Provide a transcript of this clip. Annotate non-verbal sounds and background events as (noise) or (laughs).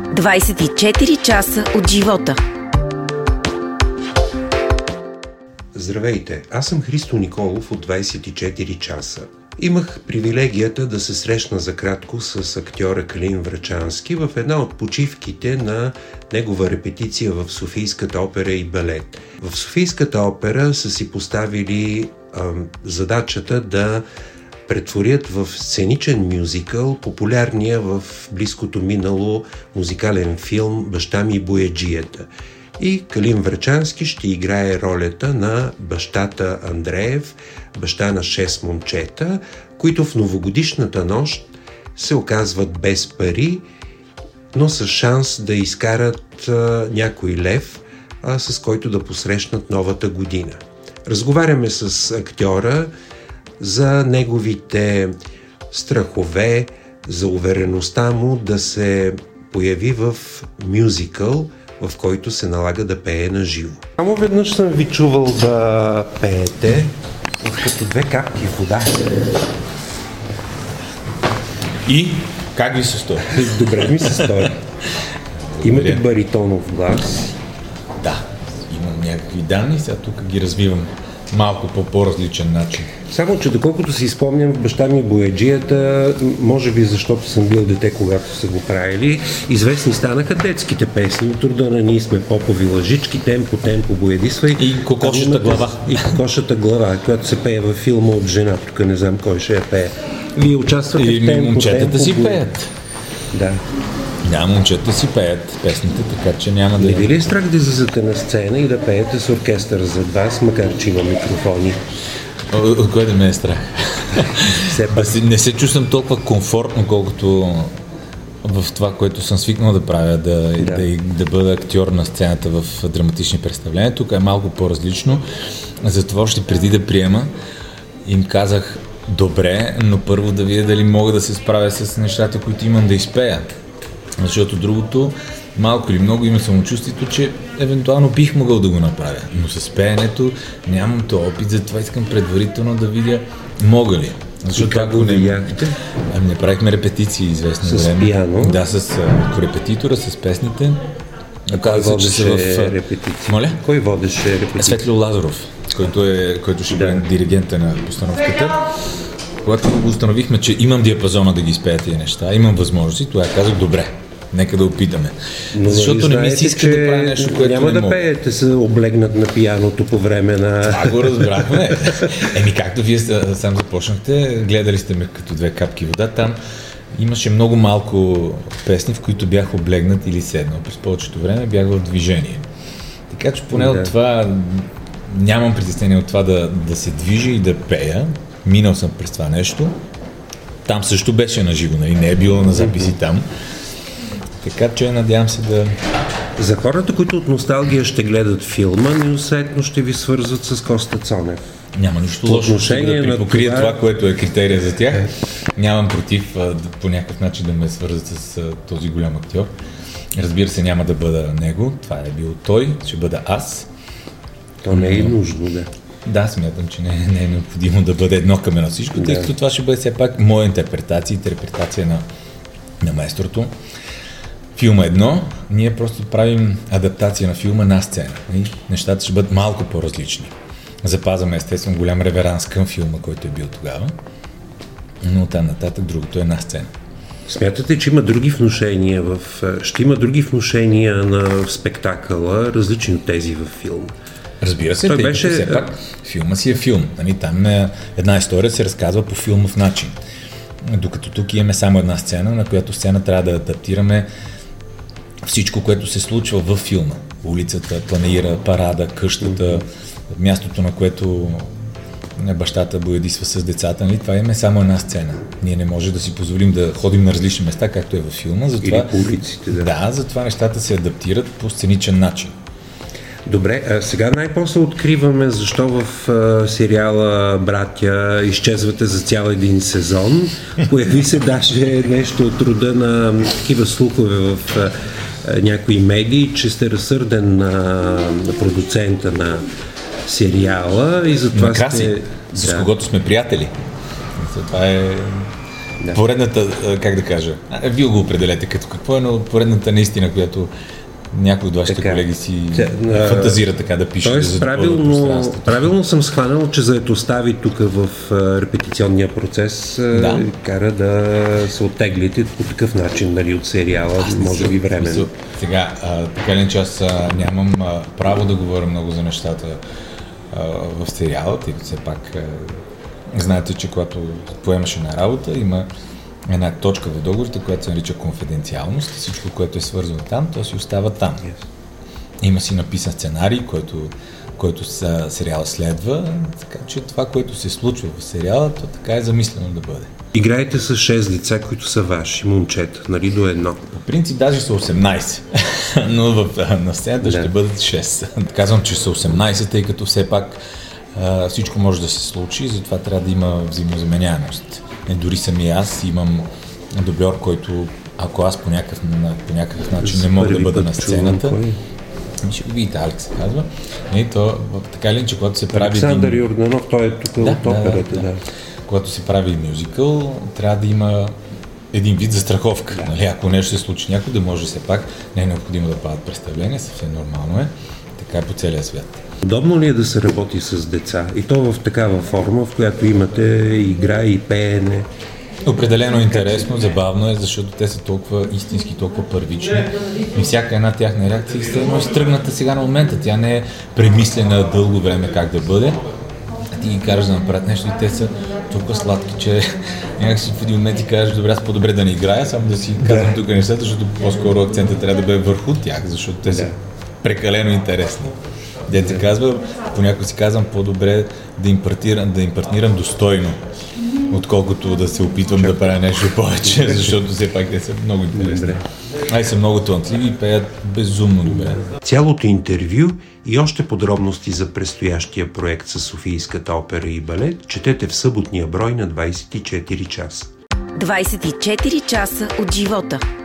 24 часа от живота. Здравейте, аз съм Христо Николов от 24 часа. Имах привилегията да се срещна за кратко с актьора Калин Врачански в една от почивките на негова репетиция в Софийската опера и балет. В Софийската опера са си поставили задачата да претворят в сценичен мюзикъл популярния в близкото минало музикален филм Баща ми бояджията. И Калин Врачански ще играе ролята на бащата Андреев, баща на 6 момчета, които в новогодишната нощ се оказват без пари, но с шанс да изкарат а, някой лев, а, с който да посрещнат новата година. Разговаряме с актьора за неговите страхове, за увереността му да се появи в мюзикъл, в който се налага да пее на живо. Само веднъж съм ви чувал да пеете като две капки вода. И как ви се стори? Добре ми се стори. Имате баритонов глас. Да, имам някакви данни, сега тук ги развивам малко по по-различен начин. Само, че доколкото си спомням, баща ми бояджията, може би защото съм бил дете, когато са го правили, известни станаха детските песни. Труда на ние сме попови лъжички, темпо, темпо, боядисвай. И кокошата глава. И кокошата глава, която се пее във филма от жена, тук не знам кой ще я пее. Вие участвате и в темпо, момчетата темпо, си пеят. Да. Да, момчета си пеят песните, така че няма да... Не ви ли е страх да излизате на сцена и да пеете с оркестър зад вас, макар че има микрофони? От кое да ме е страх? Все пак. Не се чувствам толкова комфортно, колкото в това, което съм свикнал да правя, да, да. да, да бъда актьор на сцената в драматични представления. Тук е малко по-различно. Затова още преди да приема им казах добре, но първо да видя дали мога да се справя с нещата, които имам да изпея. Защото другото, малко или много има самочувствието, че евентуално бих могъл да го направя. Но с пеенето нямам то опит, затова искам предварително да видя мога ли. Защото как го не... Ами не правихме репетиции известно с време. пиано? Да, с а, репетитора, с песните. Кой водеше в... репетиции? Моля? Кой водеше репетиции? Светлио Лазаров, който, е, който ще бъде да. диригента на постановката. Когато го установихме, че имам диапазона да ги изпея тези неща, имам възможности, тогава казах добре, нека да опитаме. Но, Защото не ми се иска да правя нещо, което няма не да мога. пеете се облегнат на пияното по време на... Това го разбрахме. Еми, както вие сам започнахте, гледали сте ме като две капки вода, там имаше много малко песни, в които бях облегнат или седнал. През повечето време бях в движение. Така че поне да. от това нямам притеснение от това да, да се движа и да пея. Минал съм през това нещо. Там също беше на живо, нали? Не е било на записи там. Така че надявам се да... За хората, които от носталгия ще гледат филма, неусетно ще ви свързват с Коста Цонев. Няма нищо лошо отношение да припокрия това- това... което е критерия за тях. Нямам против а, по някакъв начин да ме свързат с а, този голям актьор. Разбира се, няма да бъда него, това е бил той, ще бъда аз. То не е и нужно, да. Да, смятам, че не, не е необходимо да бъде едно към едно всичко, тъй като това ще бъде все пак моя интерпретация, интерпретация на, на майсторото. Филма е едно, ние просто правим адаптация на филма на сцена. И нещата ще бъдат малко по-различни. Запазваме естествено голям реверанс към филма, който е бил тогава, но оттам нататък другото е на сцена. Смятате, че има други внушения в... Ще има други внушения на спектакъла, различни от тези във филм. Разбира се, Той тъй беше- все пак филма си е филм. Нали? Там е, една история се разказва по филмов начин. Докато тук имаме само една сцена, на която сцена трябва да адаптираме всичко, което се случва във филма. Улицата, панаира, парада, къщата, мястото, на което бащата боядисва с децата. Нали? Това имаме само една сцена. Ние не може да си позволим да ходим на различни места, както е във филма. Затова, Или по улиците, да. Да, затова нещата се адаптират по сценичен начин. Добре, а сега най-после откриваме защо в а, сериала Братя изчезвате за цял един сезон. Появи се даже нещо от рода на такива слухове в а, някои медии, че сте разсърден на, на продуцента на сериала и затова на Краси, сте... с когото сме приятели. Това е да. поредната, как да кажа, вие го определете като какво е, но поредната наистина, която някой от вашите така, колеги си а, фантазира така да пише. Тоест, да правилно, правилно съм схванал, че заедостта ви тук в репетиционния процес да. кара да се оттеглите по такъв начин нали, от сериала, аз може би временно. Сега, а, така ли, че аз а, нямам а, право да говоря много за нещата а, в сериала, тъй все пак а, знаете, че когато поемаше на работа, има една точка в договорите, която се нарича конфиденциалност. Всичко, което е свързано там, то си остава там. Yes. Има си написан сценарий, който, който сериала следва, така че това, което се случва в сериала, то така е замислено да бъде. Играете с 6 лица, които са ваши, момчета, нали до едно? По принцип даже са 18, (laughs) но в, на сцената да. ще бъдат 6. (laughs) Казвам, че са 18, тъй като все пак а, всичко може да се случи, затова трябва да има взаимозаменяемост. Е, дори сами аз имам дублер, който ако аз по някакъв, по някакъв начин не мога да бъда на сцената, ще го видите, Алекс се казва. И то, така ли, че когато се прави... Александър един... Йорданов, той е тук да, от операта, да, да. да. Когато се прави мюзикъл, трябва да има един вид застраховка. Да. Нали? Ако нещо се случи някой, да може все пак, не е необходимо да правят представления, съвсем нормално е. Така е по целия свят. Удобно ли е да се работи с деца? И то в такава форма, в която имате игра и пеене? Определено е интересно, забавно е, защото те са толкова истински, толкова първични. И всяка една тяхна реакция е стръгната сега на момента. Тя не е премислена дълго време как да бъде. Ти ги кажеш да направят нещо и те са толкова сладки, че (laughs) някакси в един момент ти кажеш, добре, аз по-добре да не играя, само да си казвам тук нещата, защото по-скоро акцентът трябва да бъде върху тях, защото те са прекалено интересни. Дете се казва, понякога си казвам по-добре да им, партирам, да им партнирам достойно, отколкото да се опитвам да правя нещо повече, защото все пак те са много интересни. Ай са много талантливи и пеят безумно добре. Цялото интервю и още подробности за предстоящия проект с Софийската опера и балет четете в съботния брой на 24 часа. 24 часа от живота.